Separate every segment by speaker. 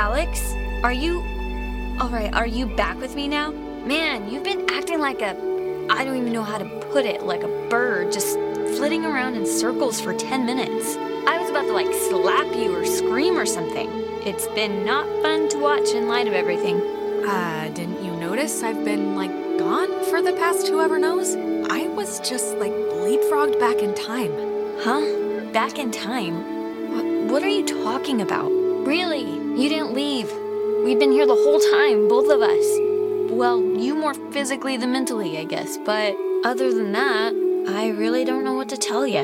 Speaker 1: Alex, are you. Alright, are you back with me now? Man, you've been acting like a. I don't even know how to put it, like a bird, just flitting around in circles for 10 minutes. I was about to like slap you or scream or something. It's been not fun to watch in light of everything.
Speaker 2: Uh, didn't you notice I've been, like, gone for the past whoever knows? I was just, like, leapfrogged back in time.
Speaker 1: Huh? Back in time? What, what are you talking about? Really? You didn't leave. We've been here the whole time, both of us. Well, you more physically than mentally, I guess, but other than that, I really don't know what to tell you.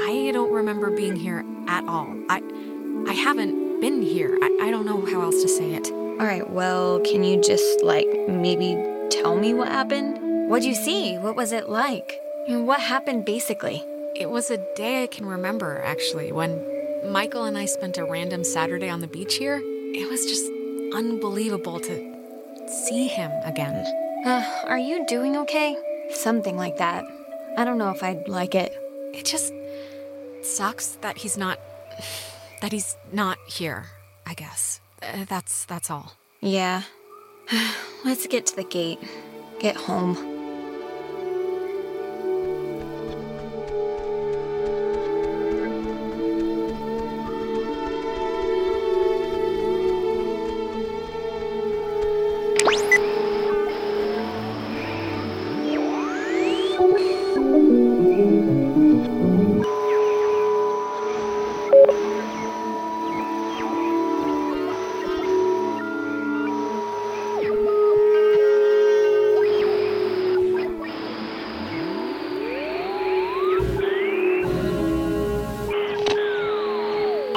Speaker 2: I don't remember being here at all. I I haven't been here. I, I don't know how else to say it.
Speaker 1: All right, well, can you just, like, maybe tell me what happened? What'd you see? What was it like? And What happened basically?
Speaker 2: It was a day I can remember, actually, when Michael and I spent a random Saturday on the beach here. It was just unbelievable to see him again.
Speaker 1: Uh, are you doing okay? Something like that. I don't know if I'd like it.
Speaker 2: It just sucks that he's not that he's not here, I guess. Uh, that's that's all.
Speaker 1: Yeah. Let's get to the gate. Get home.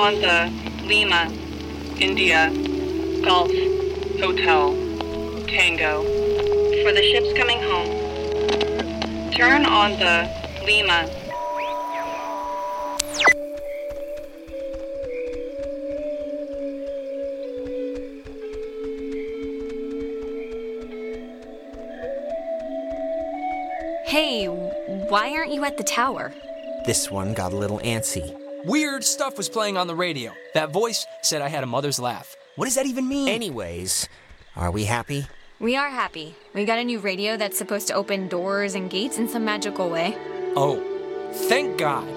Speaker 3: On the Lima, India, Golf, Hotel, Tango. For the ships coming home, turn on the Lima.
Speaker 1: Hey, why aren't you at the tower?
Speaker 4: This one got a little antsy.
Speaker 5: Weird stuff was playing on the radio. That voice said I had a mother's laugh. What does that even mean?
Speaker 4: Anyways, are we happy?
Speaker 1: We are happy. We got a new radio that's supposed to open doors and gates in some magical way.
Speaker 5: oh, thank God.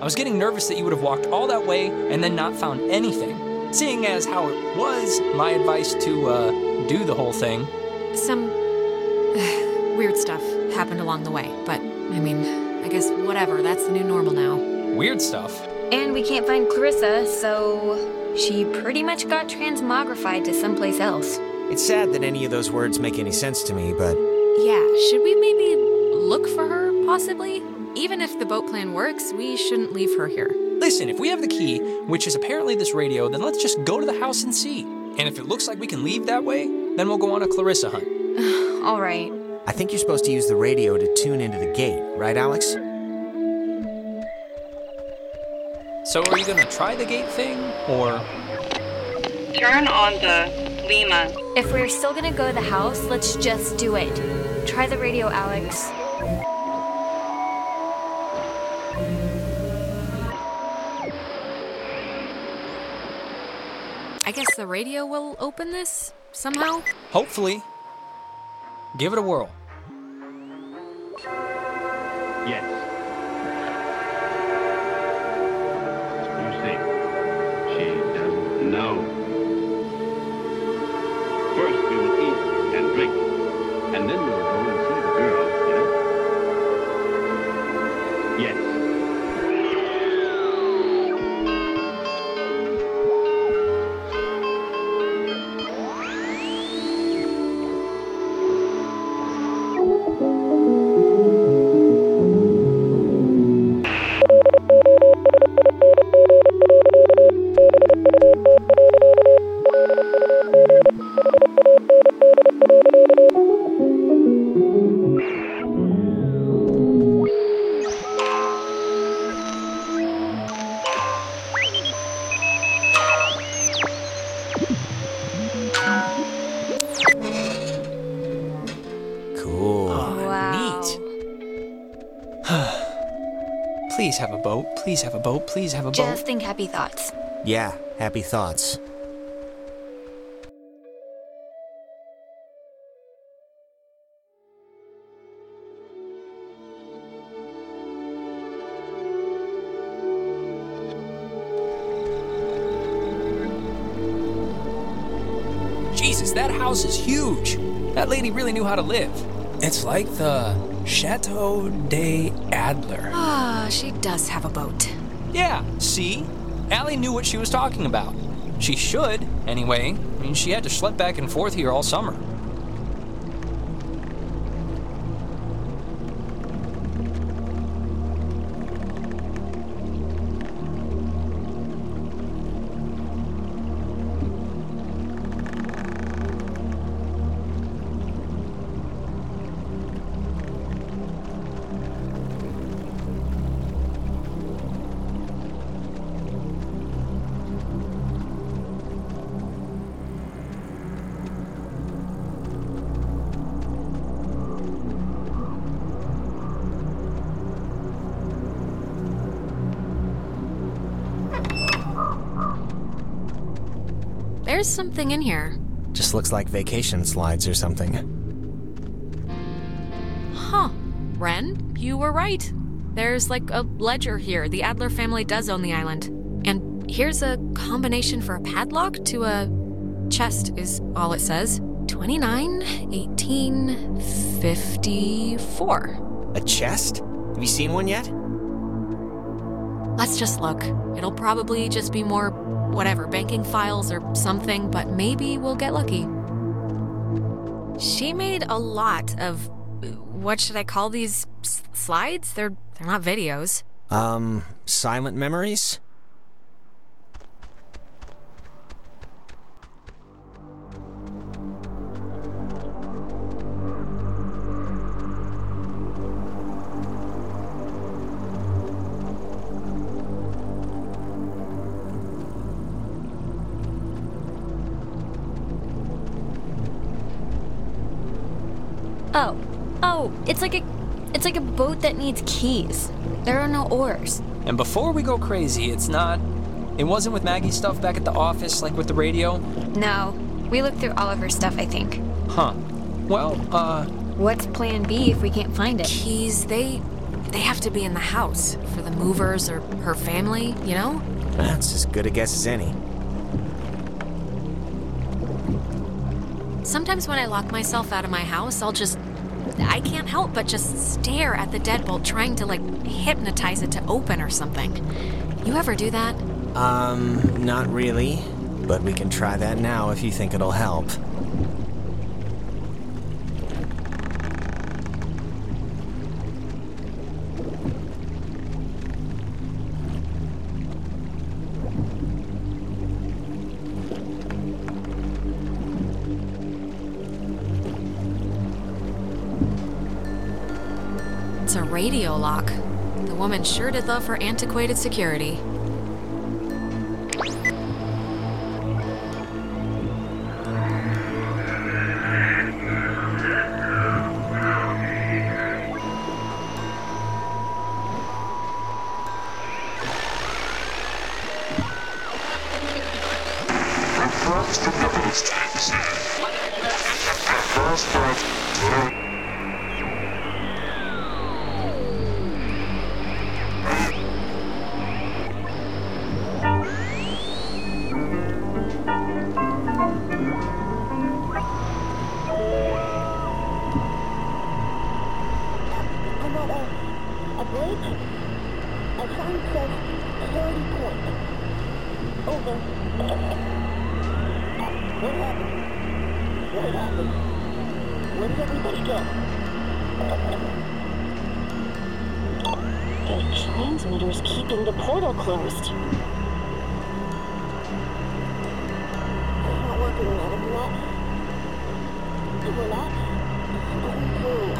Speaker 5: I was getting nervous that you would have walked all that way and then not found anything. Seeing as how it was my advice to uh, do the whole thing.
Speaker 2: Some weird stuff happened along the way, but I mean, I guess whatever. That's the new normal now.
Speaker 5: Weird stuff.
Speaker 1: And we can't find Clarissa, so she pretty much got transmogrified to someplace else.
Speaker 4: It's sad that any of those words make any sense to me, but
Speaker 2: Yeah, should we maybe look for her, possibly? Even if the boat plan works, we shouldn't leave her here.
Speaker 5: Listen, if we have the key, which is apparently this radio, then let's just go to the house and see. And if it looks like we can leave that way, then we'll go on a Clarissa hunt.
Speaker 1: All right.
Speaker 4: I think you're supposed to use the radio to tune into the gate, right, Alex?
Speaker 5: So are you gonna try the gate thing, or
Speaker 3: Turn on the Lima.
Speaker 1: If we're still gonna go to the house, let's just do it. Try the radio, Alex.
Speaker 2: I guess the radio will open this somehow?
Speaker 5: hopefully, give it a whirl? Please have a boat. Please have a boat. Please have a boat.
Speaker 1: Just think happy thoughts.
Speaker 4: Yeah, happy thoughts.
Speaker 5: Jesus, that house is huge. That lady really knew how to live. It's like the Chateau de Adler.
Speaker 2: Ah, she does have a boat.
Speaker 5: Yeah, see? Allie knew what she was talking about. She should, anyway. I mean, she had to schlep back and forth here all summer.
Speaker 2: There's something in here.
Speaker 4: Just looks like vacation slides or something.
Speaker 2: Huh. Ren, you were right. There's like a ledger here. The Adler family does own the island. And here's a combination for a padlock to a chest, is all it says 29, 18, 54.
Speaker 4: A chest? Have you seen one yet?
Speaker 2: Let's just look. It'll probably just be more, whatever, banking files or something, but maybe we'll get lucky. She made a lot of. What should I call these slides? They're they're not videos.
Speaker 4: Um, silent memories?
Speaker 1: It's like a, it's like a boat that needs keys. There are no oars.
Speaker 5: And before we go crazy, it's not. It wasn't with Maggie's stuff back at the office, like with the radio?
Speaker 1: No, we looked through all of her stuff. I think.
Speaker 5: Huh. Well, uh,
Speaker 1: What's Plan B if we can't find it?
Speaker 2: Keys, they they have to be in the house for the movers or her family, you know?
Speaker 4: That's as good a guess as any.
Speaker 2: Sometimes when I lock myself out of my house, I'll just I can't help but just stare at the deadbolt trying to like hypnotize it to open or something. You ever do that?
Speaker 4: Um, not really. But we can try that now if you think it'll help.
Speaker 2: Radio lock. The woman sure did love her antiquated security.
Speaker 6: We're not. going through.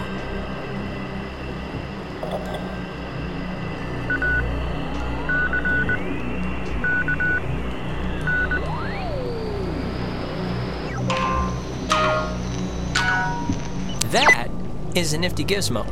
Speaker 5: that is a nifty gizmo.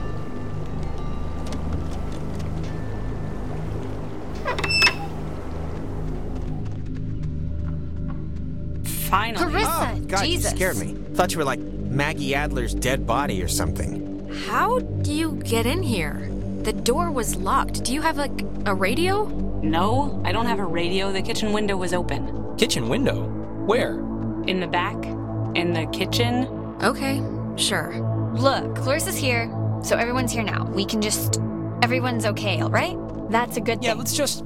Speaker 3: Finally.
Speaker 1: Clarissa,
Speaker 4: Oh, God,
Speaker 1: Jesus.
Speaker 4: you scared me. Thought you were like Maggie Adler's dead body or something.
Speaker 2: How do you get in here? The door was locked. Do you have like a radio?
Speaker 7: No, I don't have a radio. The kitchen window was open.
Speaker 5: Kitchen window? Where?
Speaker 7: In the back,
Speaker 3: In the kitchen?
Speaker 2: Okay, sure.
Speaker 1: Look, Clarissa's here, so everyone's here now. We can just. Everyone's okay, alright? That's a good
Speaker 5: Yeah,
Speaker 1: thing.
Speaker 5: let's just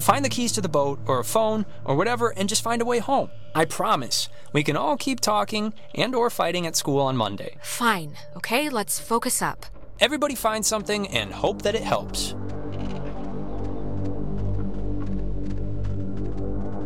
Speaker 5: find the keys to the boat or a phone or whatever and just find a way home. I promise. We can all keep talking and or fighting at school on Monday.
Speaker 2: Fine, okay? Let's focus up.
Speaker 5: Everybody find something and hope that it helps.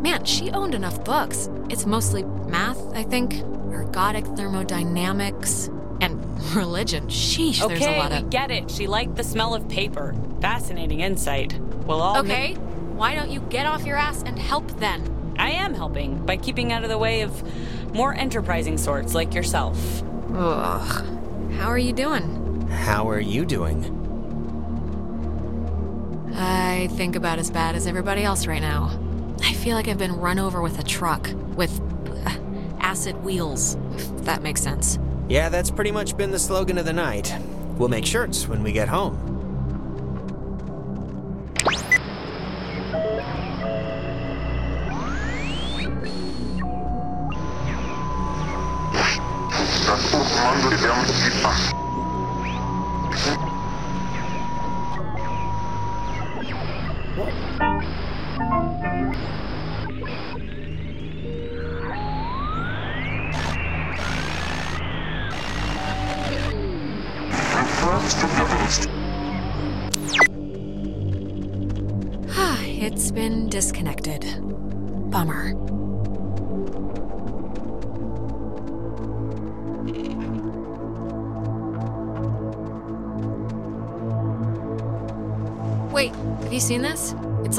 Speaker 2: Man, she owned enough books. It's mostly math, I think, ergodic thermodynamics, and religion. Sheesh, there's a
Speaker 3: Okay,
Speaker 2: lot
Speaker 3: we
Speaker 2: of.
Speaker 3: get it. She liked the smell of paper. Fascinating insight. We'll all ma-
Speaker 2: Okay, why don't you get off your ass and help then?
Speaker 3: I am helping by keeping out of the way of more enterprising sorts like yourself.
Speaker 2: Ugh. How are you doing?
Speaker 4: How are you doing?
Speaker 2: I think about as bad as everybody else right now. I feel like I've been run over with a truck with uh, acid wheels, if that makes sense.
Speaker 4: Yeah, that's pretty much been the slogan of the night. We'll make shirts when we get home.
Speaker 2: It's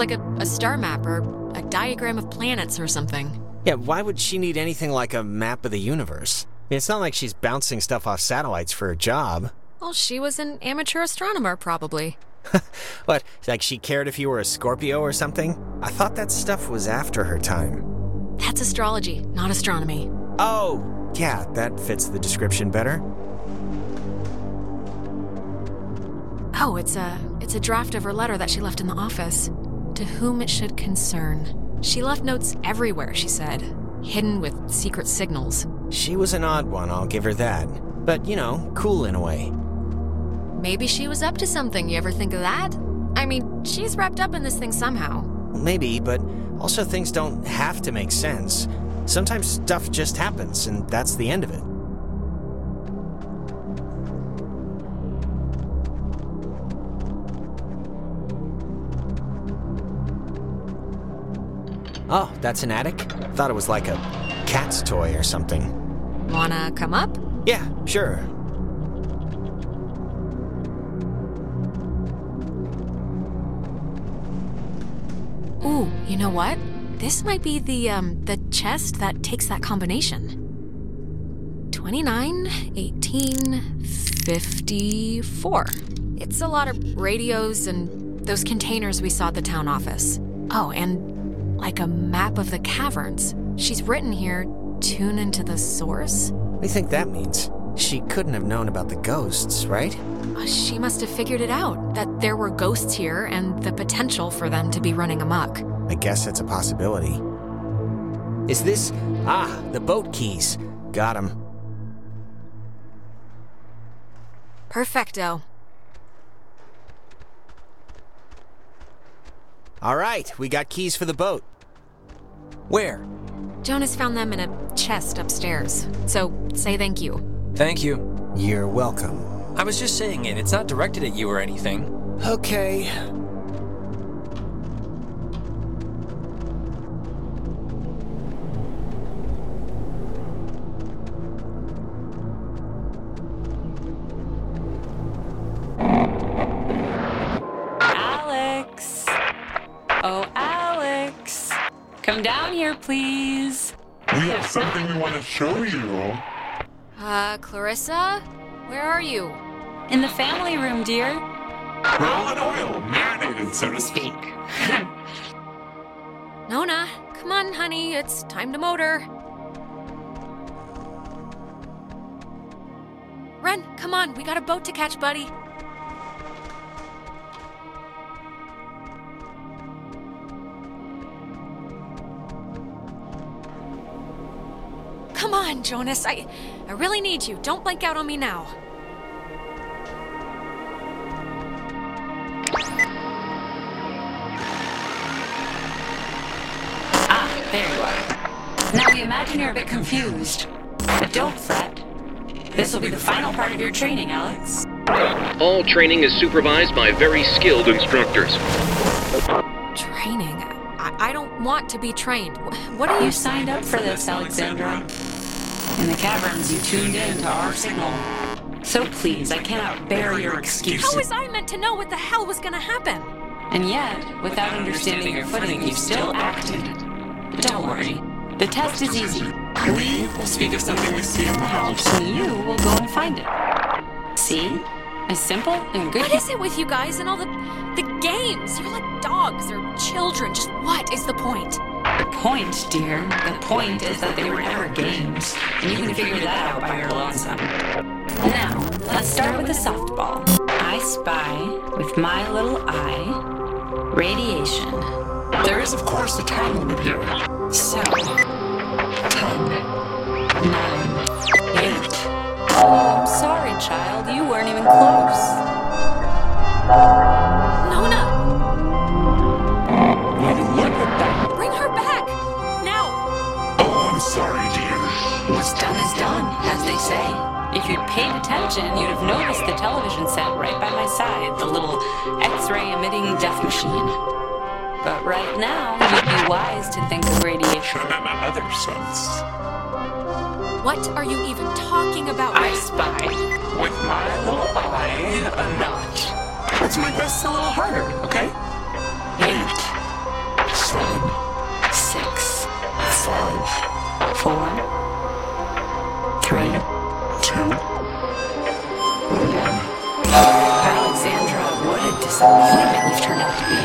Speaker 2: like a, a star map or a diagram of planets or something.
Speaker 4: Yeah, why would she need anything like a map of the universe? I mean, it's not like she's bouncing stuff off satellites for a job.
Speaker 2: Well, she was an amateur astronomer, probably.
Speaker 4: What, like she cared if you were a Scorpio or something? I thought that stuff was after her time.
Speaker 2: That's astrology, not astronomy.
Speaker 4: Oh, yeah, that fits the description better.
Speaker 2: Oh, it's a it's a draft of her letter that she left in the office. To whom it should concern. She left notes everywhere, she said, hidden with secret signals.
Speaker 4: She was an odd one, I'll give her that. But, you know, cool in a way.
Speaker 2: Maybe she was up to something. You ever think of that? I mean, she's wrapped up in this thing somehow.
Speaker 4: Maybe, but also things don't have to make sense. Sometimes stuff just happens, and that's the end of it. Oh, that's an attic? Thought it was like a cat's toy or something.
Speaker 2: Wanna come up?
Speaker 4: Yeah, sure.
Speaker 2: Ooh, you know what? This might be the um the chest that takes that combination. 29, 18, 54. It's a lot of radios and those containers we saw at the town office. Oh, and like a map of the caverns. She's written here, tune into the source.
Speaker 4: What do you think that means? She couldn't have known about the ghosts, right?
Speaker 2: Uh, She must have figured it out that there were ghosts here and the potential for them to be running amok.
Speaker 4: I guess it's a possibility. Is this. Ah, the boat keys. Got 'em.
Speaker 2: Perfecto.
Speaker 4: All right, we got keys for the boat.
Speaker 5: Where?
Speaker 2: Jonas found them in a chest upstairs. So say thank you.
Speaker 5: Thank you.
Speaker 4: You're welcome.
Speaker 5: I was just saying it. It's not directed at you or anything.
Speaker 4: Okay.
Speaker 7: Show you.
Speaker 2: Uh, Clarissa? Where are you?
Speaker 3: In the family room, dear.
Speaker 7: Raw and oil, marinated, so to speak.
Speaker 2: Nona, come on, honey. It's time to motor. Ren, come on. We got a boat to catch, buddy. On. on, Jonas. I, I really need you. Don't blank out on me now.
Speaker 3: Ah, there you are. Now we imagine you're a bit confused. But don't fret. This will be the final part of your training, Alex.
Speaker 8: All training is supervised by very skilled instructors.
Speaker 2: Training? I, I don't want to be trained. What are
Speaker 3: You
Speaker 2: you
Speaker 3: signed up for this, Alexandra. In the caverns, you tuned in to our signal. So please, I cannot bear your excuses.
Speaker 2: How was I meant to know what the hell was gonna happen?
Speaker 3: And yet, without understanding your footing, you still acted. But don't worry. The test is easy.
Speaker 7: We will speak of something we see in the house.
Speaker 3: And you will go and find it. See? As simple and good.
Speaker 2: What is it with you guys and all the the games? You're like dogs or children. Just what is the point?
Speaker 3: The point, dear, the point is that they were never games. And you can figure that out by your lonesome. Now, let's start with the softball. I spy with my little eye radiation.
Speaker 7: There is, of course, a time limit here.
Speaker 3: So,
Speaker 7: Ten.
Speaker 3: nine, eight. Oh, I'm sorry, child. You weren't even close. As they say. If you'd paid attention, you'd have noticed the television set right by my side, the little X-ray emitting death machine. But right now, you'd be wise to think of radiation.
Speaker 7: And my other sense.
Speaker 2: What are you even talking about?
Speaker 3: I spy.
Speaker 7: With my little eye, a notch. Let's make this a little harder, okay?
Speaker 3: Eight,
Speaker 7: Seven,
Speaker 3: six,
Speaker 7: five,
Speaker 3: four, three.
Speaker 7: two.
Speaker 3: Alexandra, what a disappointment you've turned out to be.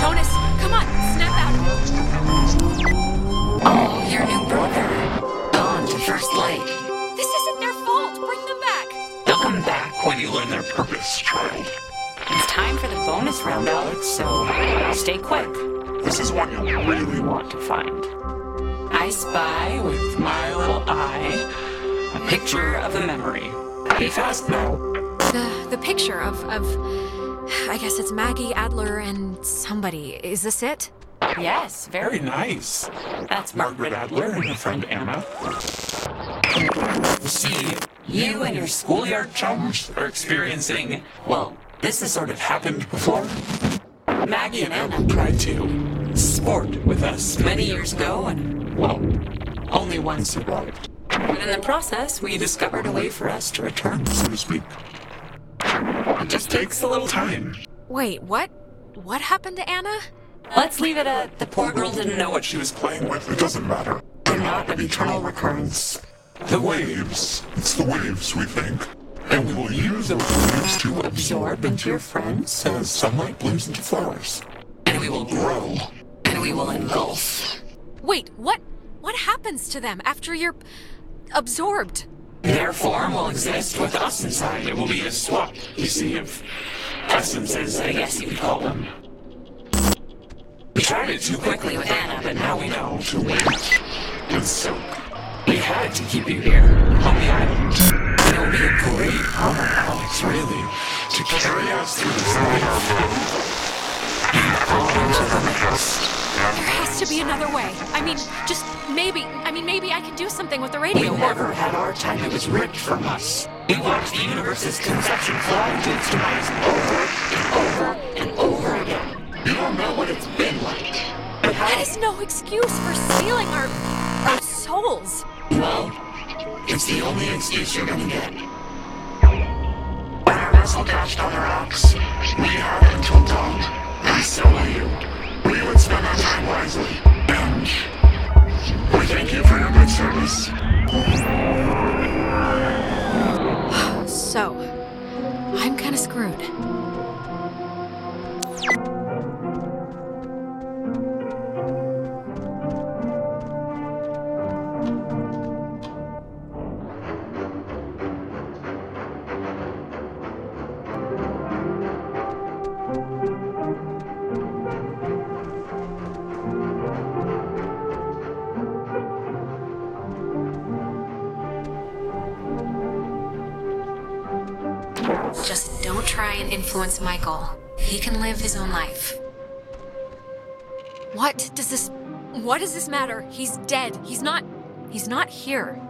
Speaker 2: Jonas, come on, snap out of it.
Speaker 3: Oh, your new brother. Gone to first light.
Speaker 2: This isn't their fault. Bring them back.
Speaker 7: They'll come back when you learn their purpose, child.
Speaker 3: It's time for the bonus round, Alex, so stay quick.
Speaker 7: This is one you'll really want to find.
Speaker 3: I spy with my little eye a picture of a memory.
Speaker 7: Be fast now.
Speaker 2: The the picture of of I guess it's Maggie Adler and somebody. Is this it?
Speaker 3: Yes, very
Speaker 7: Very nice.
Speaker 3: That's
Speaker 7: Margaret Adler and her friend Anna. See, you and your schoolyard chums are experiencing, well, this has sort of happened before. Maggie and Anna tried to sport with us many years ago, and, well, only one survived.
Speaker 3: And in the process, we discovered a way for us to return.
Speaker 7: So to speak. It just takes a little time.
Speaker 2: Wait, what? What happened to Anna?
Speaker 3: Let's leave it at the poor girl didn't know what she
Speaker 7: She was playing with, it doesn't matter. They're not an eternal recurrence. The waves. It's the waves, we think. And we will use those waves to absorb into your friends as sunlight blooms into flowers. And we will grow.
Speaker 3: and we will engulf.
Speaker 2: Wait, what? What happens to them after you're absorbed?
Speaker 7: Their form will exist with us inside. It will be a swap, you see, of essences, I guess you could call them. We tried it too quickly with Anna, but now we know to wait and soak. We had to keep you here on the island. Will be a great honor, Alex, really, to carry us through this life and into the next.
Speaker 2: There has to be another way. I mean, just maybe. I mean, maybe I can do something with the radio.
Speaker 7: We never had our time. It was ripped from us. We watched the universe's conception fly into its demise over and over and over again. You don't know what it's been like. But
Speaker 2: That is no excuse for stealing our our souls.
Speaker 7: Well, it's the only excuse you're gonna get. When our vessel dashed on the rocks, we had until dawn, and so will you. We would spend our time wisely, and we thank you for your good service.
Speaker 2: So, I'm kind of screwed. Try and influence Michael. He can live his own life. What does this. What does this matter? He's dead. He's not. He's not here.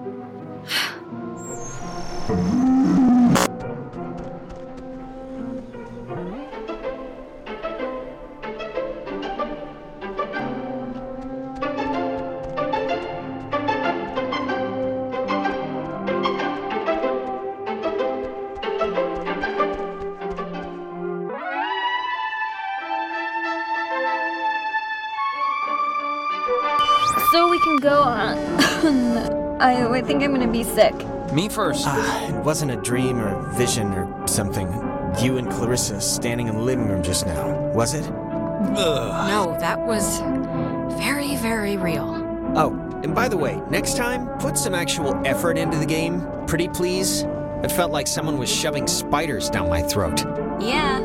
Speaker 1: Think I'm gonna be sick.
Speaker 5: Me first.
Speaker 4: Ah, it wasn't a dream or a vision or something. You and Clarissa standing in the living room just now, was it?
Speaker 2: No, that was very, very real.
Speaker 4: Oh, and by the way, next time, put some actual effort into the game, pretty please. It felt like someone was shoving spiders down my throat.
Speaker 1: Yeah.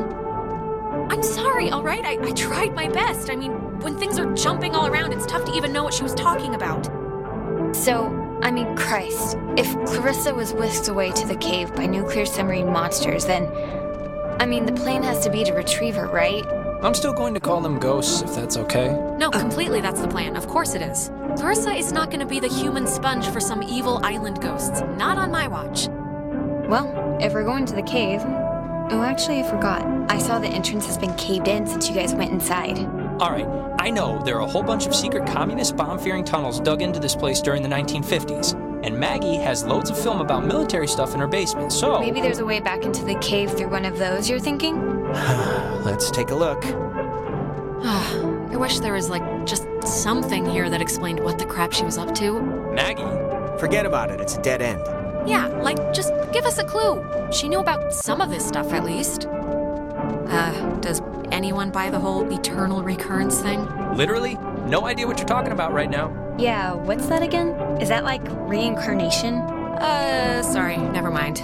Speaker 2: I'm sorry, all right? I, I tried my best. I mean, when things are jumping all around, it's tough to even know what she was talking about.
Speaker 1: So, I mean, Christ, if Clarissa was whisked away to the cave by nuclear submarine monsters, then. I mean, the plan has to be to retrieve her, right?
Speaker 5: I'm still going to call them ghosts if that's okay.
Speaker 2: No, completely that's the plan. Of course it is. Clarissa is not going to be the human sponge for some evil island ghosts. Not on my watch.
Speaker 1: Well, if we're going to the cave. Oh, actually, I forgot. I saw the entrance has been caved in since you guys went inside.
Speaker 5: All right, I know there are a whole bunch of secret communist bomb fearing tunnels dug into this place during the 1950s. And Maggie has loads of film about military stuff in her basement, so.
Speaker 1: Maybe there's a way back into the cave through one of those, you're thinking?
Speaker 4: Let's take a look.
Speaker 2: I wish there was, like, just something here that explained what the crap she was up to.
Speaker 5: Maggie?
Speaker 4: Forget about it, it's a dead end.
Speaker 2: Yeah, like, just give us a clue. She knew about some of this stuff, at least. Uh, does anyone buy the whole eternal recurrence thing?
Speaker 5: Literally? No idea what you're talking about right now.
Speaker 1: Yeah, what's that again? Is that like reincarnation?
Speaker 2: Uh, sorry, never mind.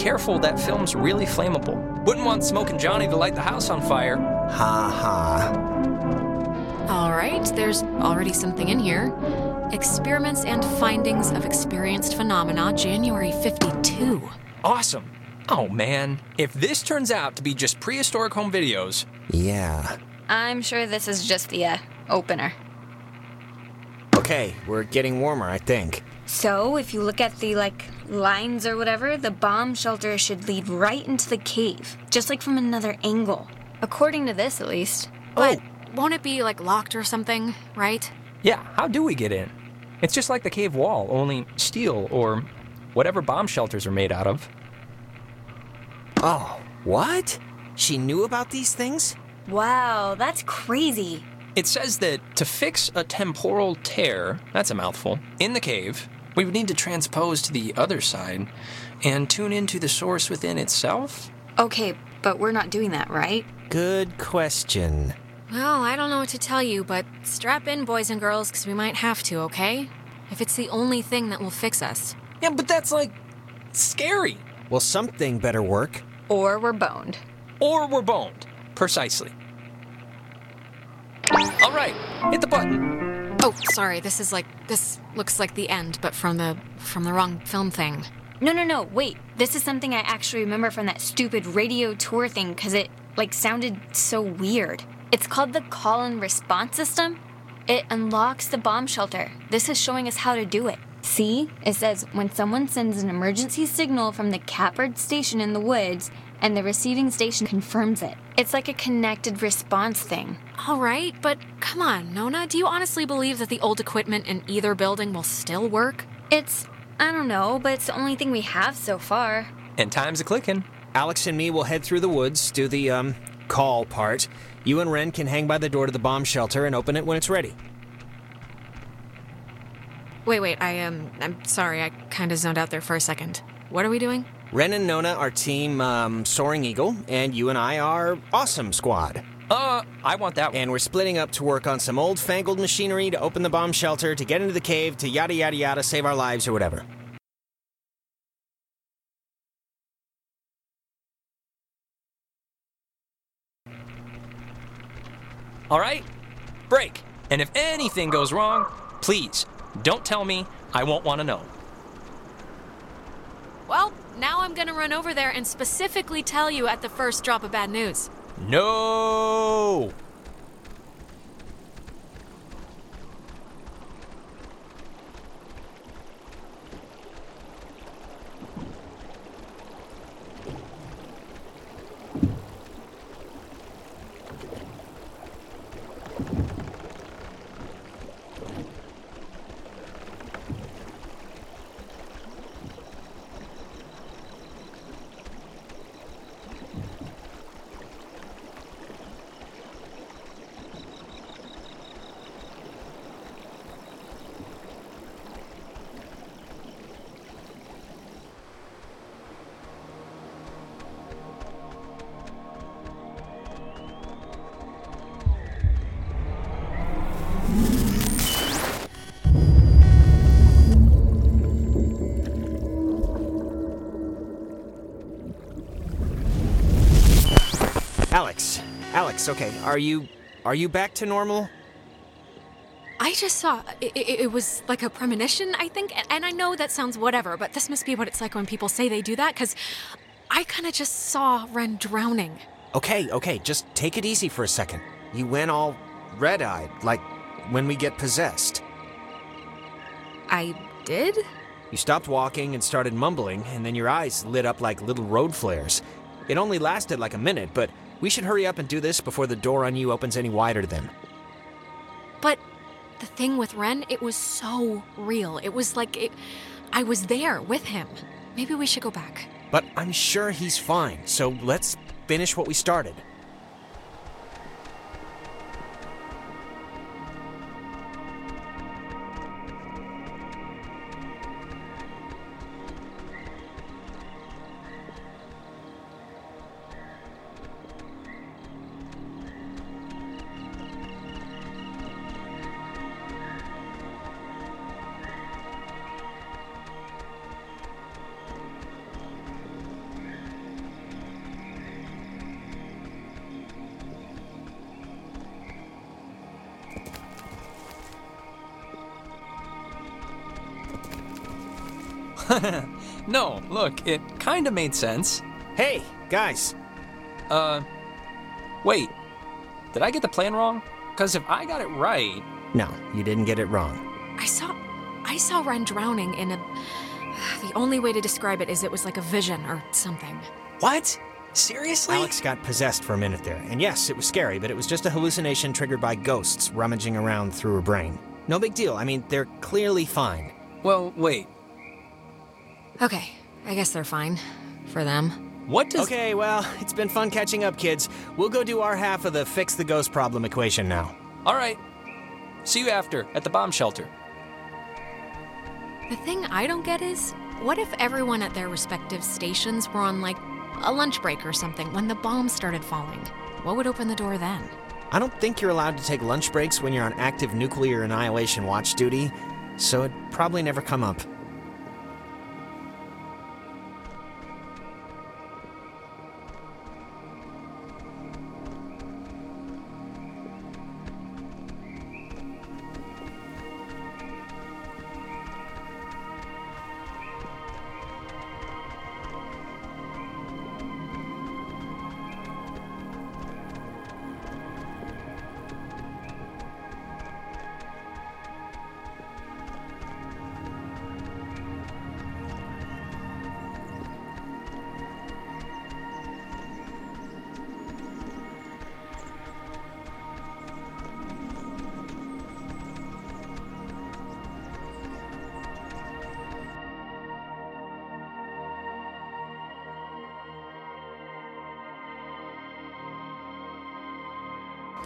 Speaker 5: Careful, that film's really flammable. Wouldn't want Smoke and Johnny to light the house on fire.
Speaker 4: Ha ha.
Speaker 2: All right, there's already something in here. Experiments and findings of experienced phenomena, January 52.
Speaker 5: Awesome. Oh man, if this turns out to be just prehistoric home videos,
Speaker 4: Yeah.
Speaker 1: I'm sure this is just the uh, opener.
Speaker 4: Okay, we're getting warmer, I think.
Speaker 1: So, if you look at the like lines or whatever, the bomb shelter should lead right into the cave, just like from another angle. According to this, at least. Oh.
Speaker 2: But won't it be like locked or something, right?
Speaker 5: yeah, how do we get in? It's just like the cave wall, only steel or whatever bomb shelters are made out of.
Speaker 4: Oh, what? She knew about these things?
Speaker 1: Wow, that's crazy.
Speaker 5: It says that to fix a temporal tear, that's a mouthful, in the cave, we would need to transpose to the other side and tune into the source within itself?
Speaker 1: Okay, but we're not doing that, right?
Speaker 4: Good question.
Speaker 2: Well, I don't know what to tell you, but strap in, boys and girls, because we might have to, okay? If it's the only thing that will fix us.
Speaker 5: Yeah, but that's like scary.
Speaker 4: Well, something better work.
Speaker 1: Or we're boned.
Speaker 5: Or we're boned. Precisely. All right, hit the button.
Speaker 2: Oh, sorry, this is like this looks like the end, but from the from the wrong film thing.
Speaker 1: No, no, no, wait. This is something I actually remember from that stupid radio tour thing because it, like, sounded so weird. It's called the call and response system. It unlocks the bomb shelter. This is showing us how to do it. See? It says when someone sends an emergency signal from the Catbird station in the woods and the receiving station confirms it. It's like a connected response thing.
Speaker 2: All right, but come on, Nona, do you honestly believe that the old equipment in either building will still work?
Speaker 1: It's, I don't know, but it's the only thing we have so far.
Speaker 5: And time's a clicking.
Speaker 4: Alex and me will head through the woods, do the, um, call part. You and Ren can hang by the door to the bomb shelter and open it when it's ready.
Speaker 2: Wait, wait, I um I'm sorry, I kinda zoned out there for a second. What are we doing?
Speaker 4: Ren and Nona are team um, Soaring Eagle, and you and I are Awesome Squad.
Speaker 5: Uh, I want that one.
Speaker 4: And we're splitting up to work on some old fangled machinery to open the bomb shelter, to get into the cave, to yada yada yada, save our lives or whatever.
Speaker 5: All right? Break. And if anything goes wrong, please don't tell me. I won't want to know.
Speaker 2: Well, now I'm gonna run over there and specifically tell you at the first drop of bad news.
Speaker 5: No!
Speaker 4: Alex, okay, are you are you back to normal?
Speaker 2: I just saw it, it, it was like a premonition, I think, and, I know that sounds whatever, but this must be what it's like when people say they do that, because I kind of just saw Ren drowning.
Speaker 4: Okay, okay, just take it easy for a second. You went all red-eyed, like when we get possessed.
Speaker 2: I did?
Speaker 4: You stopped walking and started mumbling, and then your eyes lit up like little road flares. It only lasted like a minute, but we should hurry up and do this before the door on you opens any wider then.
Speaker 2: But the thing with Ren, it was so real. It was like it, I was there with him. Maybe we should go back.
Speaker 4: But I'm sure he's fine, so let's finish what we started.
Speaker 5: no, look, it kind of made sense.
Speaker 4: Hey, guys.
Speaker 5: Uh, wait. Did I get the plan wrong? Because if I got it right.
Speaker 4: No, you didn't get it wrong.
Speaker 2: I saw I saw Ren drowning in a the only way to describe it is it was like a vision or something.
Speaker 5: What? Seriously?
Speaker 4: Alex got possessed for a minute there, and yes, it was scary, but it was just a hallucination triggered by ghosts rummaging around through her brain. No big deal. I mean, they're clearly fine.
Speaker 5: Well, wait.
Speaker 2: Okay, I guess they're fine. For them.
Speaker 5: What does.
Speaker 4: Okay, well, it's been fun catching up, kids. We'll go do our half of the fix the ghost problem equation now.
Speaker 5: All right. See you after at the bomb shelter.
Speaker 2: The thing I don't get is what if everyone at their respective stations were on like a lunch break or something when the bombs started falling? What would open the door then?
Speaker 4: I don't think you're allowed to take lunch breaks when you're on active nuclear annihilation watch duty, so it'd probably never come up.